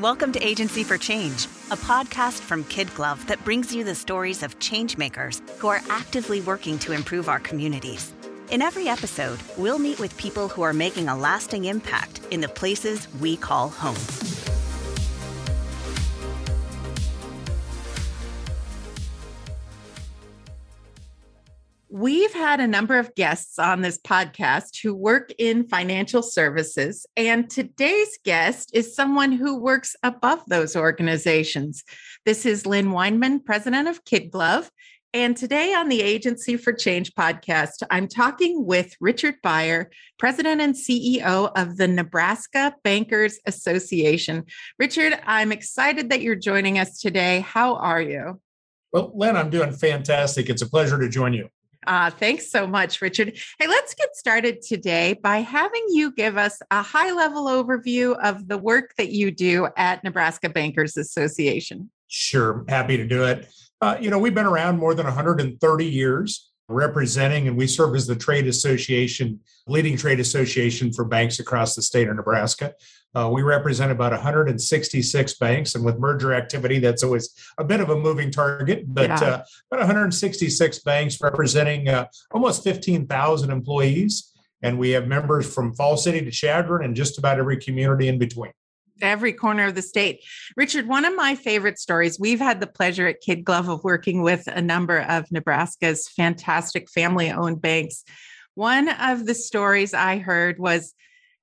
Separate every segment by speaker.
Speaker 1: Welcome to Agency for Change, a podcast from Kid Glove that brings you the stories of changemakers who are actively working to improve our communities. In every episode, we'll meet with people who are making a lasting impact in the places we call home.
Speaker 2: We've had a number of guests on this podcast who work in financial services, and today's guest is someone who works above those organizations. This is Lynn Weinman, president of Kid Glove. And today on the Agency for Change podcast, I'm talking with Richard Baier, president and CEO of the Nebraska Bankers Association. Richard, I'm excited that you're joining us today. How are you?
Speaker 3: Well, Lynn, I'm doing fantastic. It's a pleasure to join you.
Speaker 2: Uh, thanks so much, Richard. Hey, let's get started today by having you give us a high level overview of the work that you do at Nebraska Bankers Association.
Speaker 3: Sure, happy to do it. Uh, you know, we've been around more than 130 years representing, and we serve as the trade association, leading trade association for banks across the state of Nebraska. Uh, we represent about 166 banks, and with merger activity, that's always a bit of a moving target. But yeah. uh, about 166 banks representing uh, almost 15,000 employees, and we have members from Falls City to Chadron and just about every community in between.
Speaker 2: Every corner of the state. Richard, one of my favorite stories, we've had the pleasure at Kid Glove of working with a number of Nebraska's fantastic family owned banks. One of the stories I heard was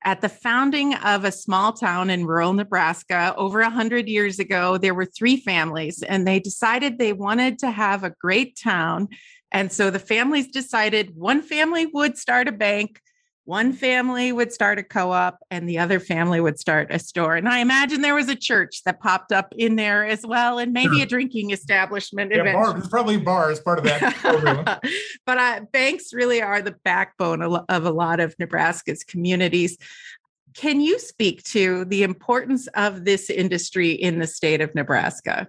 Speaker 2: at the founding of a small town in rural Nebraska over 100 years ago, there were three families, and they decided they wanted to have a great town. And so the families decided one family would start a bank, one family would start a co-op and the other family would start a store. And i imagine there was a church that popped up in there as well and maybe sure. a drinking establishment
Speaker 3: yeah, bar, probably bar as part of that.
Speaker 2: But uh, banks really are the backbone of a lot of nebraska's communities. Can you speak to the importance of this industry in the state of nebraska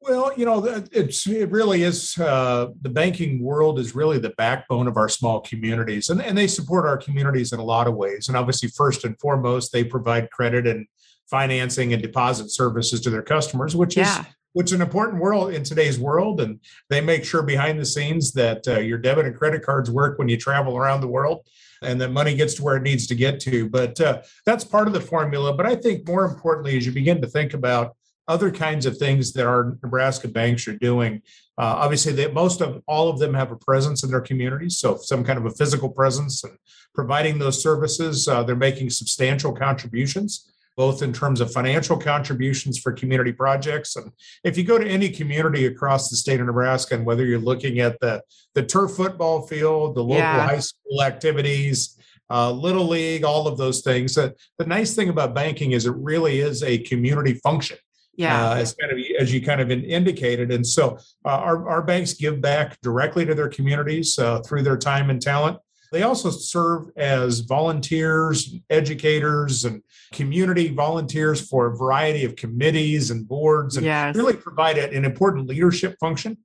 Speaker 3: well, you know, it's it really is uh, the banking world is really the backbone of our small communities, and, and they support our communities in a lot of ways. And obviously, first and foremost, they provide credit and financing and deposit services to their customers, which yeah. is which is an important world in today's world. And they make sure behind the scenes that uh, your debit and credit cards work when you travel around the world and that money gets to where it needs to get to. But uh, that's part of the formula. But I think more importantly, as you begin to think about other kinds of things that our Nebraska banks are doing. Uh, obviously, they, most of all of them have a presence in their communities, so some kind of a physical presence and providing those services. Uh, they're making substantial contributions, both in terms of financial contributions for community projects. And if you go to any community across the state of Nebraska, and whether you're looking at the the turf football field, the local yeah. high school activities, uh, little league, all of those things. Uh, the nice thing about banking is it really is a community function
Speaker 2: yeah.
Speaker 3: Uh, as kind of as you kind of indicated. And so uh, our, our banks give back directly to their communities uh, through their time and talent. They also serve as volunteers educators and community volunteers for a variety of committees and boards and yes. really provide an important leadership function.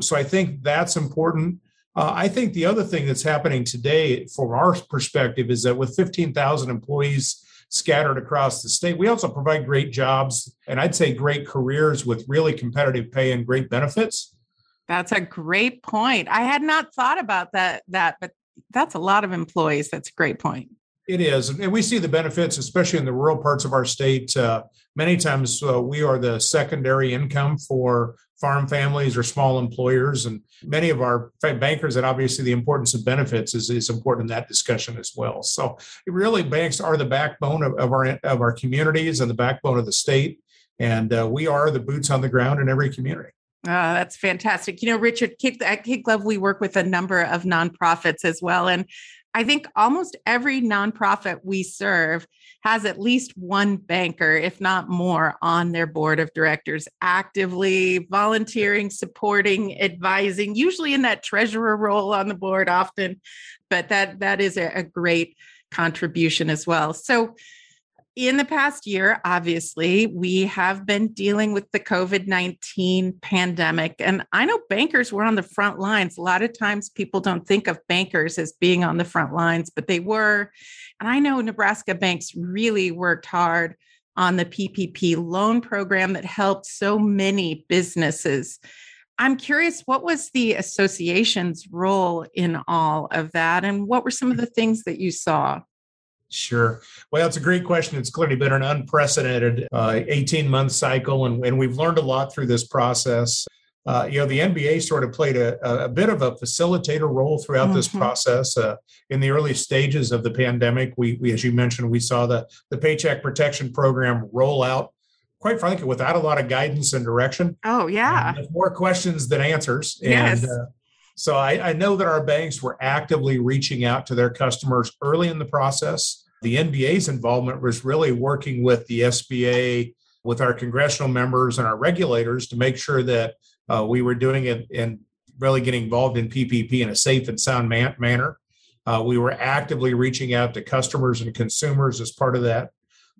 Speaker 3: So i think that's important. Uh, I think the other thing that's happening today, from our perspective, is that with 15,000 employees scattered across the state. We also provide great jobs and I'd say great careers with really competitive pay and great benefits.
Speaker 2: That's a great point. I had not thought about that that but that's a lot of employees. That's a great point.
Speaker 3: It is. And we see the benefits, especially in the rural parts of our state. Uh, many times uh, we are the secondary income for farm families or small employers. And many of our bankers, and obviously the importance of benefits is, is important in that discussion as well. So really, banks are the backbone of, of, our, of our communities and the backbone of the state. And uh, we are the boots on the ground in every community.
Speaker 2: Uh, that's fantastic. You know, Richard, at Kid Glove, we work with a number of nonprofits as well. And I think almost every nonprofit we serve has at least one banker, if not more, on their board of directors, actively volunteering, supporting, advising, usually in that treasurer role on the board often. But that that is a, a great contribution as well. So in the past year, obviously, we have been dealing with the COVID 19 pandemic. And I know bankers were on the front lines. A lot of times people don't think of bankers as being on the front lines, but they were. And I know Nebraska banks really worked hard on the PPP loan program that helped so many businesses. I'm curious, what was the association's role in all of that? And what were some of the things that you saw?
Speaker 3: Sure. Well, it's a great question. It's clearly been an unprecedented uh, 18 month cycle, and, and we've learned a lot through this process. Uh, you know, the NBA sort of played a, a bit of a facilitator role throughout mm-hmm. this process. Uh, in the early stages of the pandemic, we, we, as you mentioned, we saw the, the Paycheck Protection Program roll out, quite frankly, without a lot of guidance and direction.
Speaker 2: Oh, yeah.
Speaker 3: more questions than answers.
Speaker 2: Yes.
Speaker 3: And, uh, so I, I, know that our banks were actively reaching out to their customers early in the process. The NBA's involvement was really working with the SBA, with our congressional members and our regulators to make sure that uh, we were doing it and really getting involved in PPP in a safe and sound man- manner. Uh, we were actively reaching out to customers and consumers as part of that.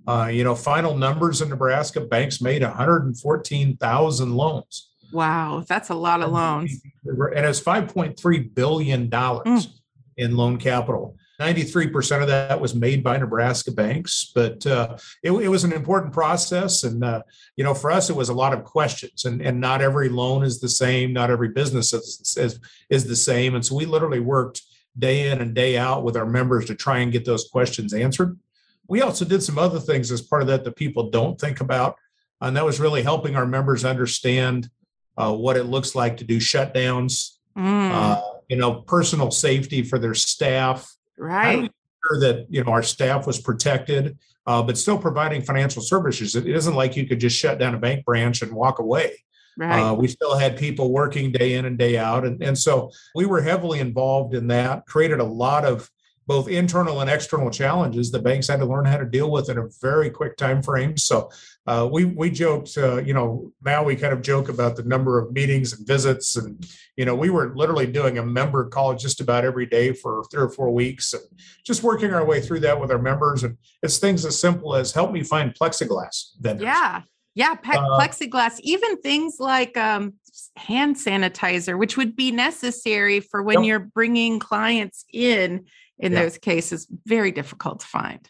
Speaker 3: Uh, you know, final numbers in Nebraska, banks made 114,000 loans.
Speaker 2: Wow, that's a lot of loans.
Speaker 3: And it's $5.3 billion mm. in loan capital. 93% of that was made by Nebraska banks, but uh, it, it, was an important process. And, uh, you know, for us, it was a lot of questions, and, and not every loan is the same, not every business is, is, is the same. And so we literally worked day in and day out with our members to try and get those questions answered. We also did some other things as part of that that people don't think about. And that was really helping our members understand uh, what it looks like to do shutdowns, mm. uh, you know, personal safety for their staff.
Speaker 2: Right.
Speaker 3: Sure that you know our staff was protected, uh, but still providing financial services. It isn't like you could just shut down a bank branch and walk away.
Speaker 2: Right. Uh,
Speaker 3: we still had people working day in and day out, and and so we were heavily involved in that. Created a lot of both internal and external challenges that banks had to learn how to deal with in a very quick time frame. So uh, we we joked, uh, you know, now we kind of joke about the number of meetings and visits, and you know, we were literally doing a member call just about every day for three or four weeks, and just working our way through that with our members. And it's things as simple as help me find plexiglass vendors.
Speaker 2: Yeah, yeah, pe- uh, plexiglass, even things like um, hand sanitizer, which would be necessary for when yep. you're bringing clients in in yeah. those cases very difficult to find.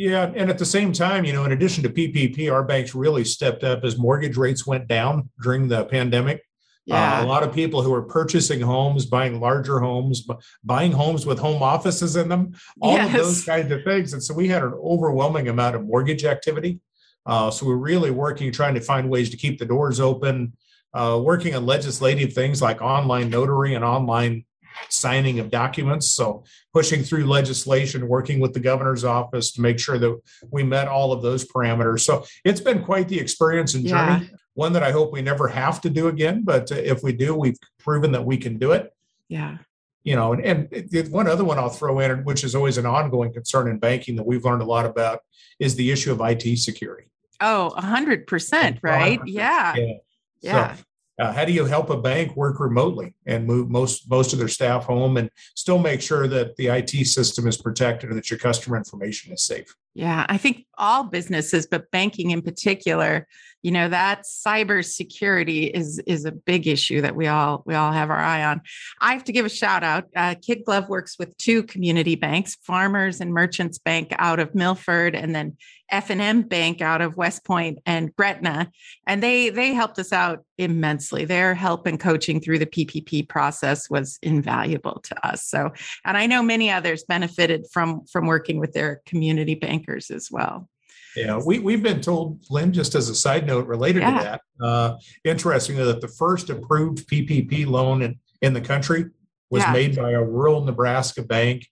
Speaker 3: Yeah, and at the same time, you know, in addition to PPP, our banks really stepped up as mortgage rates went down during the pandemic.
Speaker 2: Yeah.
Speaker 3: Uh, a lot of people who are purchasing homes, buying larger homes, buying homes with home offices in them, all yes. of those kinds of things. And so we had an overwhelming amount of mortgage activity. Uh, so we're really working, trying to find ways to keep the doors open, uh, working on legislative things like online notary and online signing of documents. So pushing through legislation, working with the governor's office to make sure that we met all of those parameters. So it's been quite the experience and journey. Yeah. One that I hope we never have to do again, but uh, if we do, we've proven that we can do it.
Speaker 2: Yeah.
Speaker 3: You know, and, and one other one I'll throw in, which is always an ongoing concern in banking that we've learned a lot about, is the issue of IT security.
Speaker 2: Oh, 100%, right? 100%. Yeah.
Speaker 3: Yeah. yeah. So uh, how do you help a bank work remotely and move most most of their staff home and still make sure that the IT system is protected and that your customer information is safe?
Speaker 2: Yeah, I think all businesses, but banking in particular, you know, that cyber security is is a big issue that we all we all have our eye on. I have to give a shout out. Uh, Kid Glove works with two community banks, Farmers and Merchants Bank out of Milford, and then F&M Bank out of West Point and Gretna, and they they helped us out immensely. Their help and coaching through the PPP process was invaluable to us. So, and I know many others benefited from from working with their community bankers as well.
Speaker 3: Yeah, we, we've been told, Lynn, just as a side note related yeah. to that, uh, interestingly, that the first approved PPP loan in, in the country was yeah. made by a rural Nebraska bank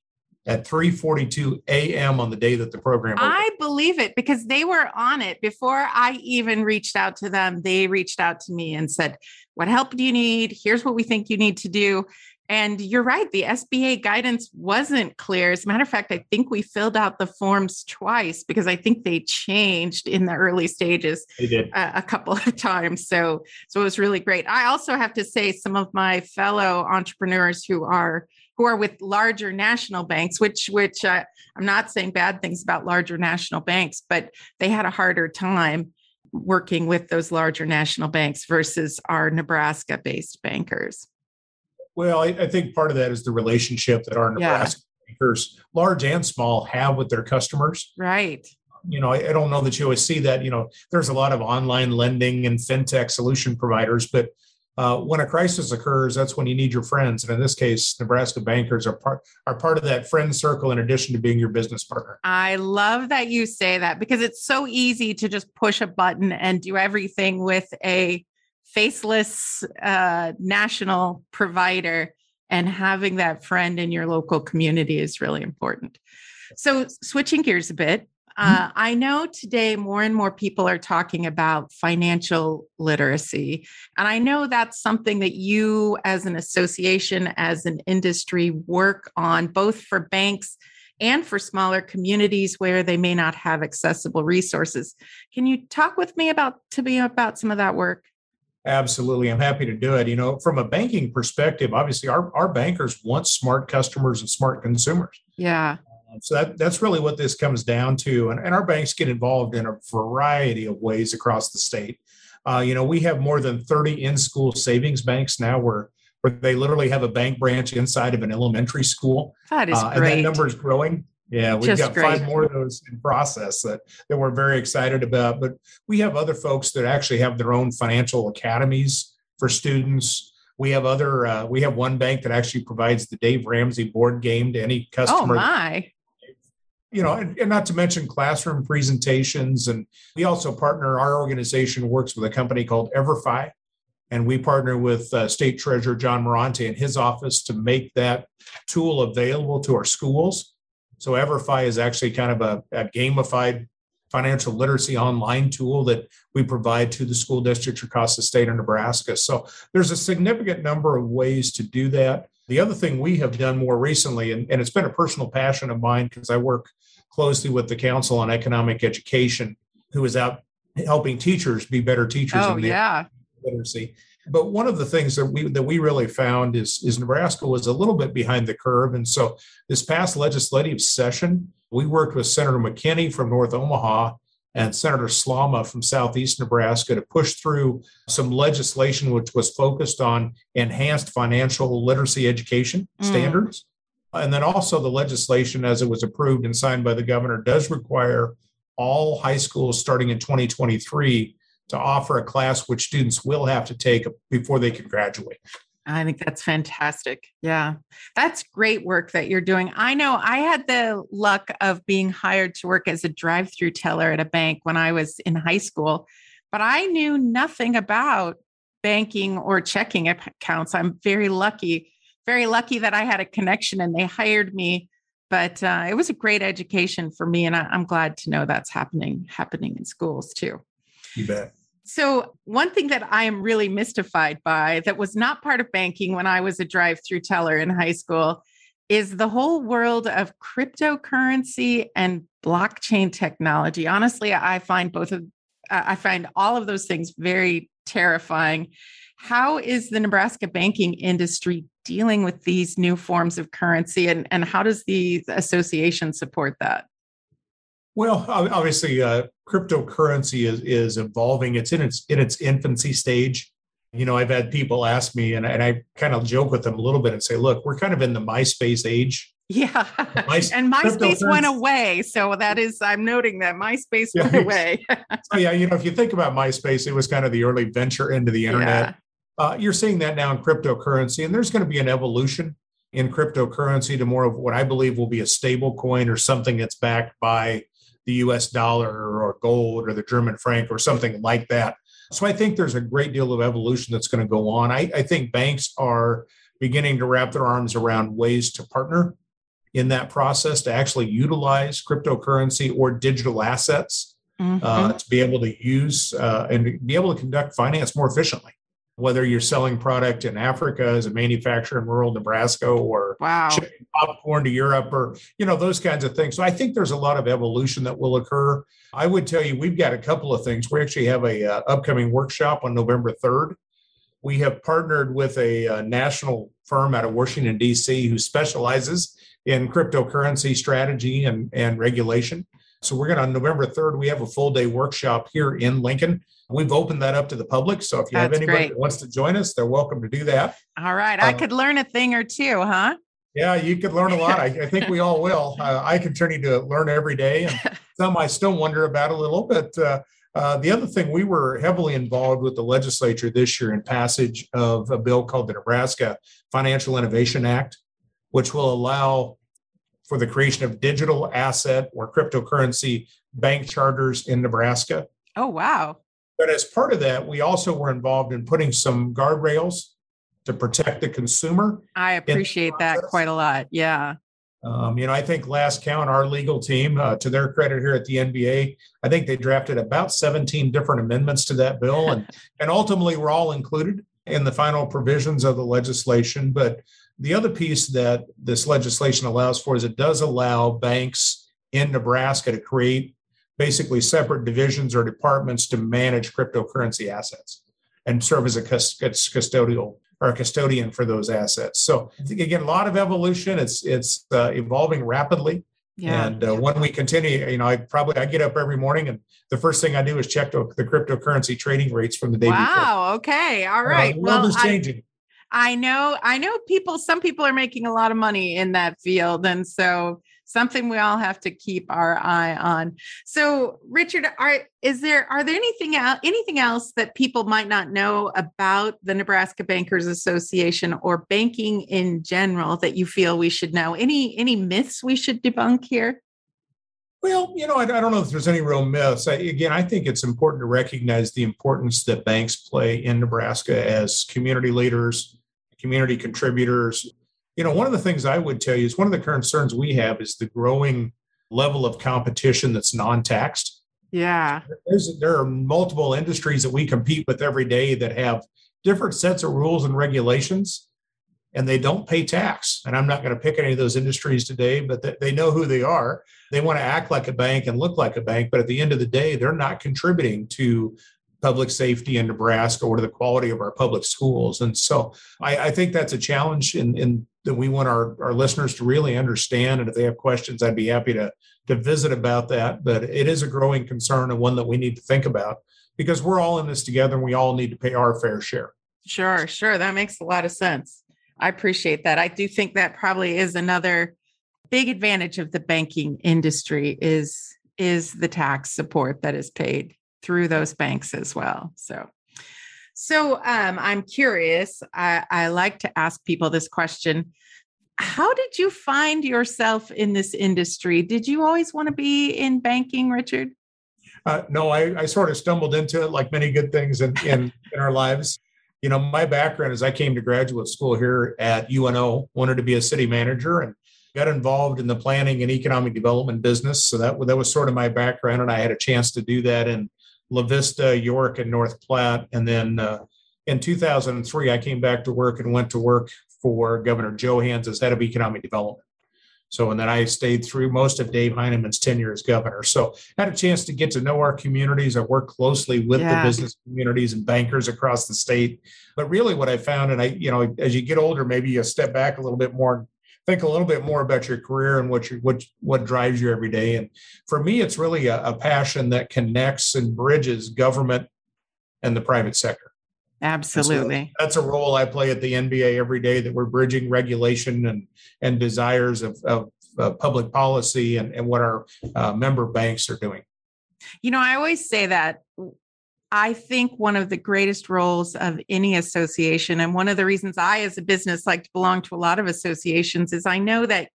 Speaker 3: at 3:42 a.m. on the day that the program
Speaker 2: opened. I believe it because they were on it before I even reached out to them. They reached out to me and said, "What help do you need? Here's what we think you need to do." And you're right, the SBA guidance wasn't clear. As a matter of fact, I think we filled out the forms twice because I think they changed in the early stages. A, a couple of times. So, so it was really great. I also have to say, some of my fellow entrepreneurs who are who are with larger national banks, which which uh, I'm not saying bad things about larger national banks, but they had a harder time working with those larger national banks versus our Nebraska based bankers.
Speaker 3: Well, I, I, think part of that is the relationship that our Nebraska yeah. bankers, large and small, have with their customers.
Speaker 2: Right.
Speaker 3: you know, I, I don't know that you always see that. You know, there's a lot of online lending and fintech solution providers, but uh, when a crisis occurs, that's when you need your friends. And in this case, Nebraska bankers are part are part of that friend circle in addition to being your business partner.
Speaker 2: I love that you say that because it's so easy to just push a button and do everything with a faceless uh, national provider. And having that friend in your local community is really important. So, switching gears a bit, Mm-hmm. Uh, I know today more and more people are talking about financial literacy. And I know that's something that you, as an association, as an industry, work on both for banks and for smaller communities where they may not have accessible resources. Can you talk with me about to me about some of that work?
Speaker 3: Absolutely. I'm happy to do it. You know, from a banking perspective, obviously our, our bankers want smart customers and smart consumers.
Speaker 2: Yeah.
Speaker 3: Um, so that, that's really what this comes down to. And, and our banks get involved in a variety of ways across the state. Uh, you know, we have more than 30 in-school savings banks now where where they literally have a bank branch inside of an elementary school.
Speaker 2: That is uh, great.
Speaker 3: And that number is growing. Yeah, we've Just got great. five more of those in process that, that we're very excited about. But we have other folks that actually have their own financial academies for students. We have other, uh, we have one bank that actually provides the Dave Ramsey board game to any customer.
Speaker 2: Oh, my
Speaker 3: you know, and, and, not to mention classroom presentations. And we also partner, our organization works with a company called EverFi. And we partner with uh, State Treasurer John Murante and his office to make that tool available to our schools. So EverFi is actually kind of a, a gamified financial literacy online tool that we provide to the school districts across the state of Nebraska. So there's a significant number of ways to do that. The other thing we have done more recently, and, and it's been a personal passion of mine because I work closely with the Council on Economic Education, who is out helping teachers be better teachers
Speaker 2: oh, in the yeah.
Speaker 3: literacy. But one of the things that we that we really found is is Nebraska was a little bit behind the curve, and so this past legislative session, we worked with Senator McKinney from North Omaha and Senator Slama from Southeast Nebraska to push through some legislation which was focused on enhanced financial literacy education mm. standards. And then also the legislation, as it was approved and signed by the governor, does require all high schools starting in 2023 to offer a class which students will have to take before they can graduate.
Speaker 2: I think that's fantastic. Yeah. That's great work that you're doing. I know I had the luck of being hired to work as a drive through teller at a bank when I was in high school, but I knew nothing about banking or checking accounts. I'm very lucky, very lucky that I had a connection and they hired me. But uh, it was a great education for me, and I, I'm glad to know that's happening happening in schools too.
Speaker 3: You bet.
Speaker 2: So, one thing that I am really mystified by that was not part of banking when I was a drive through teller in high school is the whole world of cryptocurrency and blockchain technology. Honestly, I find both of uh, I find all of those things very terrifying. How is the Nebraska banking industry dealing with these new forms of currency and, and how does the association support that?
Speaker 3: Well, obviously, uh, cryptocurrency is is evolving. It's in its in its infancy stage. You know, I've had people ask me, and, and I kind of joke with them a little bit and say, "Look, we're kind of in the MySpace age."
Speaker 2: Yeah, My, and MySpace went away, so that is I'm noting that MySpace yeah, went away.
Speaker 3: so yeah, you know, if you think about MySpace, it was kind of the early venture into the internet. Yeah. Uh, you're seeing that now in cryptocurrency, and there's going to be an evolution in cryptocurrency to more of what I believe will be a stable coin or something that's backed by the US dollar or gold or the German franc or something like that. So I think there's a great deal of evolution that's going to go on. I, I think banks are beginning to wrap their arms around ways to partner in that process to actually utilize cryptocurrency or digital assets mm-hmm. uh, to be able to use uh, and be able to conduct finance more efficiently whether you're selling product in Africa as a manufacturer in rural Nebraska or
Speaker 2: wow.
Speaker 3: shipping popcorn to Europe or, you know, those kinds of things. So I think there's a lot of evolution that will occur. I would tell you, we've got a couple of things. We actually have a uh, upcoming workshop on November 3rd. We have partnered with a uh, national firm out of Washington, D.C., who specializes in cryptocurrency strategy and, and regulation. So we're going to on November 3rd, we have a full day workshop here in Lincoln. We've opened that up to the public. So if you That's have anybody great. that wants to join us, they're welcome to do that.
Speaker 2: All right. I uh, could learn a thing or two, huh?
Speaker 3: Yeah, you could learn a lot. I, I think we all will. Uh, I continue to learn every day, and some I still wonder about a little. But uh, uh, the other thing, we were heavily involved with the legislature this year in passage of a bill called the Nebraska Financial Innovation Act, which will allow for the creation of digital asset or cryptocurrency bank charters in Nebraska.
Speaker 2: Oh, wow.
Speaker 3: But as part of that, we also were involved in putting some guardrails to protect the consumer.
Speaker 2: I appreciate that quite a lot. Yeah.
Speaker 3: Um, you know, I think last count, our legal team, uh, to their credit here at the NBA, I think they drafted about 17 different amendments to that bill, and and ultimately we're all included in the final provisions of the legislation. But the other piece that this legislation allows for is it does allow banks in Nebraska to create basically separate divisions or departments to manage cryptocurrency assets and serve as a custodial or a custodian for those assets. So again, a lot of evolution. It's it's uh, evolving rapidly. Yeah. And uh, when we continue, you know, I probably I get up every morning and the first thing I do is check the, cryptocurrency trading rates from the day
Speaker 2: wow,
Speaker 3: before.
Speaker 2: Wow. Okay. All right.
Speaker 3: Uh, well, changing.
Speaker 2: I, I know. I know. People. Some people are making a lot of money in that field, and so something we all have to keep our eye on. So, Richard, are is there are there anything else anything else that people might not know about the Nebraska Bankers Association or banking in general that you feel we should know? Any any myths we should debunk here?
Speaker 3: Well, you know, I, I don't know if there's any real myths. I, again, I think it's important to recognize the importance that banks play in Nebraska as community leaders, community contributors, you know, one of the things I would tell you is one of the concerns we have is the growing level of competition that's non-taxed.
Speaker 2: Yeah.
Speaker 3: There's, there are multiple industries that we compete with every day that have different sets of rules and regulations and they don't pay tax. And I'm not going to pick any of those industries today, but they know who they are. They want to act like a bank and look like a bank, but at the end of the day, they're not contributing to public safety in Nebraska or to the quality of our public schools. And so I, I think that's a challenge in, in that we want our, our listeners to really understand. And if they have questions, I'd be happy to, to visit about that. But it is a growing concern and one that we need to think about because we're all in this together and we all need to pay our fair share.
Speaker 2: Sure, sure. That makes a lot of sense. I appreciate that. I do think that probably is another big advantage of the banking industry is is the tax support that is paid through those banks as well. So, so um, I'm curious. I, I like to ask people this question. How did you find yourself in this industry? Did you always want to be in banking, Richard?
Speaker 3: Uh, no, I, I, sort of stumbled into it like many good things in, in, in our lives. You know, my background is I came to graduate school here at UNO, wanted to be a city manager and got involved in the planning and economic development business. So that, that was sort of my background. And I had a chance to do that in La Vista, York, and North Platte. And then uh, in 2003, I came back to work and went to work for Governor Johanns as head of economic development. So, and then I stayed through most of Dave Heineman's tenure as governor. So, had a chance to get to know our communities. I worked closely with yeah. the business communities and bankers across the state. But really, what I found, and I, you know, as you get older, maybe you step back a little bit more think a little bit more about your career and what you what what drives you every day. And for me, it's really a, a passion that connects and bridges government and the private sector.
Speaker 2: Absolutely.
Speaker 3: So that's a role I play at the NBA every day that we're bridging regulation and and desires of, of public policy and, and what our uh, member banks are doing.
Speaker 2: You know, I always say that I think one of the greatest roles of any association, and one of the reasons I, as a business, like to belong to a lot of associations, is I know that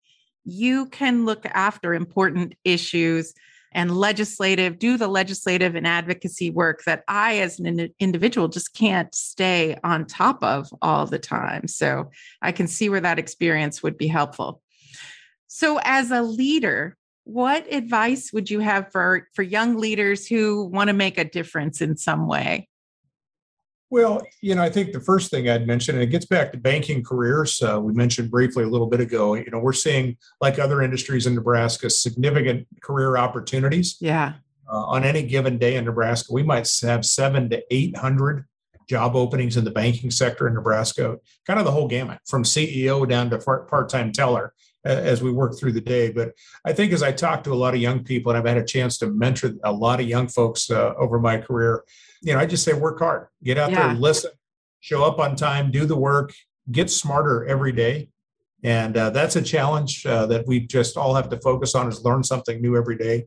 Speaker 2: you can look after important issues and legislative, do the legislative and advocacy work that I, as an individual, just can't stay on top of all the time. So I can see where that experience would be helpful. So, as a leader, what advice would you have for for young leaders who want to make a difference in some way?
Speaker 3: Well you know i think the first thing i'd mention and it gets back to banking careers uh, we mentioned briefly a little bit ago you know we're seeing like other industries in nebraska significant career opportunities.
Speaker 2: Yeah.
Speaker 3: Uh, on any given day in nebraska we might have seven to eight hundred job openings in the banking sector in nebraska kind of the whole gamut from ceo down to part-time teller as we work through the day. But I think as I talk to a lot of young people, and I've had a chance to mentor a lot of young folks uh, over my career, you know, I just say work hard, get out yeah. there, listen, show up on time, do the work, get smarter every day. And uh, that's a challenge uh, that we just all have to focus on is learn something new every day.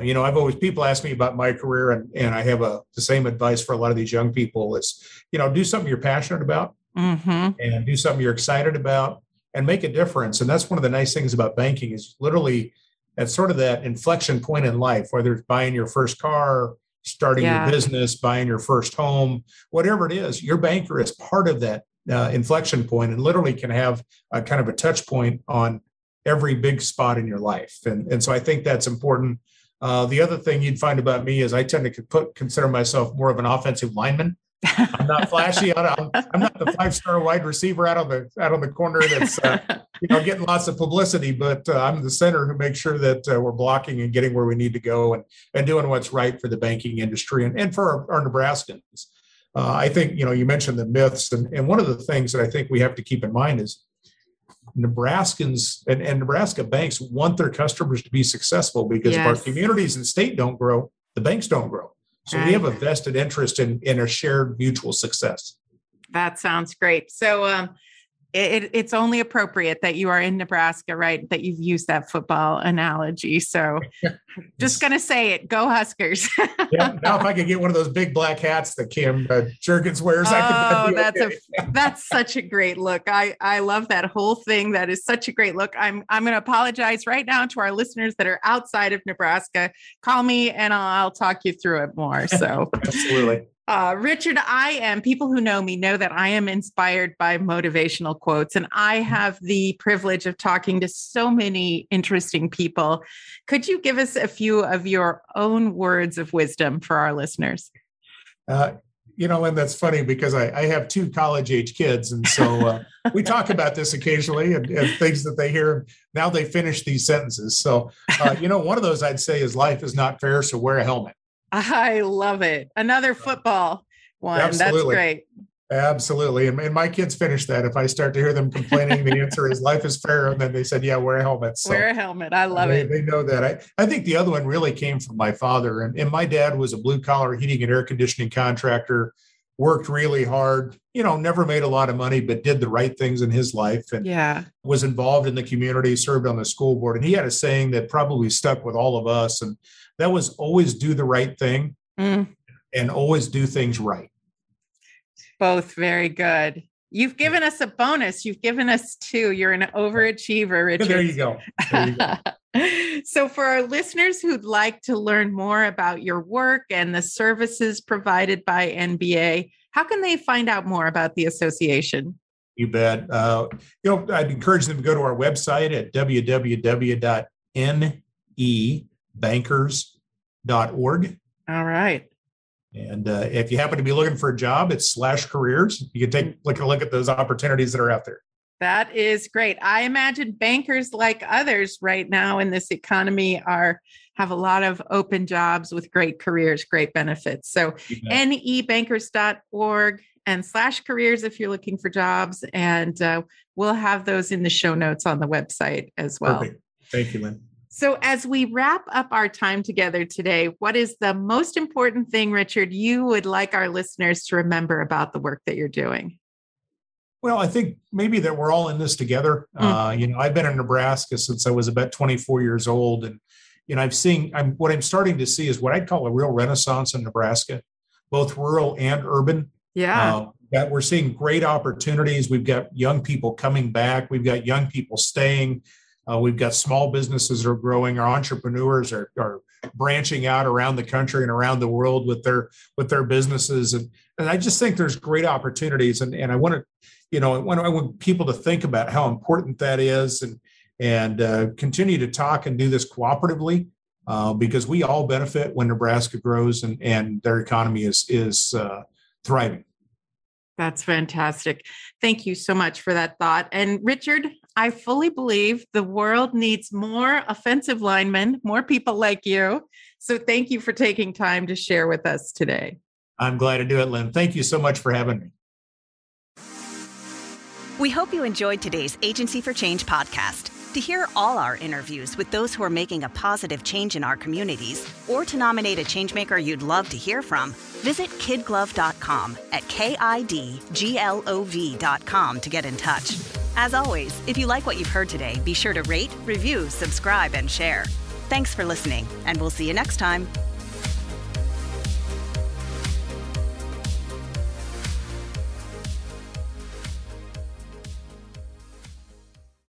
Speaker 3: You know, I've always people ask me about my career, and and I have a the same advice for a lot of these young people is, you know, do something you're passionate about, mm-hmm. and do something you're excited about, and make a difference. And that's one of the nice things about banking is literally at sort of that inflection point in life, whether it's buying your first car, starting yeah. your business, buying your first home, whatever it is, your banker is part of that uh, inflection point and literally can have a kind of a touch point on every big spot in your life. And, and so I think that's important. Uh, the other thing you'd find about me is I tend to put, consider myself more of an offensive lineman. I'm not flashy. I'm, I'm not the five star wide receiver out on the out on the corner that's uh, you know getting lots of publicity, but uh, I'm the center who makes sure that uh, we're blocking and getting where we need to go and and doing what's right for the banking industry and, and for our, our Nebraskans. Uh, I think you know you mentioned the myths, and, and one of the things that I think we have to keep in mind is Nebraskans and, and Nebraska banks want their customers to be successful because yes. if our communities and state don't grow, the banks don't grow. So right. we have a vested interest in, in a shared mutual success.
Speaker 2: That sounds great. So um, it, it's only appropriate that you are in Nebraska, right? That you've used that football analogy. So just going to say it. Go Huskers.
Speaker 3: yeah. Now, if I could get one of those big black hats that Kim uh, Jurgens wears,
Speaker 2: oh, I could. that's okay. a that's such a great look. I I love that whole thing. That is such a great look. I'm I'm going to apologize right now to our listeners that are outside of Nebraska. Call me and I'll, I'll talk you through it more. So
Speaker 3: absolutely.
Speaker 2: Uh, Richard, I am, people who know me know that I am inspired by motivational quotes, and I have the privilege of talking to so many interesting people. Could you give us a few of your own words of wisdom for our listeners?
Speaker 3: Uh, you know, and that's funny because I, I have two college age kids. And so uh, we talk about this occasionally and, and, things that they hear. Now they finish these sentences. So, uh, you know, one of those I'd say is life is not fair, so wear a helmet.
Speaker 2: I love it. Another football one. Absolutely. That's great.
Speaker 3: Absolutely. And, and, my kids finish that. If I start to hear them complaining, the answer is life is fair. And then they said, yeah, wear a helmet.
Speaker 2: So wear a helmet. I love
Speaker 3: they,
Speaker 2: it.
Speaker 3: They know that. I, I think the other one really came from my father. And, and my dad was a blue collar heating and air conditioning contractor, worked really hard, you know, never made a lot of money, but did the right things in his life and
Speaker 2: yeah.
Speaker 3: was involved in the community, served on the school board. And he had a saying that probably stuck with all of us. And that was always do the right thing mm. and always do things right.
Speaker 2: Both very good. You've given us a bonus. You've given us two. You're an overachiever, Richard.
Speaker 3: There you go. There you go.
Speaker 2: so, for our listeners who'd like to learn more about your work and the services provided by NBA, how can they find out more about the association?
Speaker 3: You bet. Uh, you know, I'd encourage them to go to our website at www.nebankers.org.
Speaker 2: All right.
Speaker 3: And uh, if you happen to be looking for a job, it's slash careers. You can take look a look at those opportunities that are out there.
Speaker 2: That is great. I imagine bankers like others right now in this economy are have a lot of open jobs with great careers, great benefits. So nebankers.org and slash careers if you're looking for jobs. And uh, we'll have those in the show notes on the website as well. Perfect.
Speaker 3: Thank you, Lynn.
Speaker 2: So, as we wrap up our time together today, what is the most important thing, Richard, you would like our listeners to remember about the work that you're doing?
Speaker 3: Well, I think maybe that we're all in this together. Mm. Uh, you know, I've been in Nebraska since I was about 24 years old, and you know, I've seen. I'm what I'm starting to see is what I'd call a real renaissance in Nebraska, both rural and urban.
Speaker 2: Yeah. Uh,
Speaker 3: that we're seeing great opportunities. We've got young people coming back. We've got young people staying. Uh, we've got small businesses that are growing. Our entrepreneurs are, are branching out around the country and around the world with their with their businesses, and and I just think there's great opportunities. And and I want to, you know, I want, I want people to think about how important that is, and and uh, continue to talk and do this cooperatively. Uh, because we all benefit when Nebraska grows and, and their economy is is uh, thriving.
Speaker 2: That's fantastic. Thank you so much for that thought. And Richard, I fully believe the world needs more offensive linemen, more people like you. So thank you for taking time to share with us today.
Speaker 3: I'm glad to do it, Lynn. Thank you so much for having me.
Speaker 1: We hope you enjoyed today's Agency for Change podcast. To hear all our interviews with those who are making a positive change in our communities, or to nominate a changemaker you'd love to hear from, visit kidglove.com at K I D G L O V.com to get in touch. As always, if you like what you've heard today, be sure to rate, review, subscribe, and share. Thanks for listening, and we'll see you next time.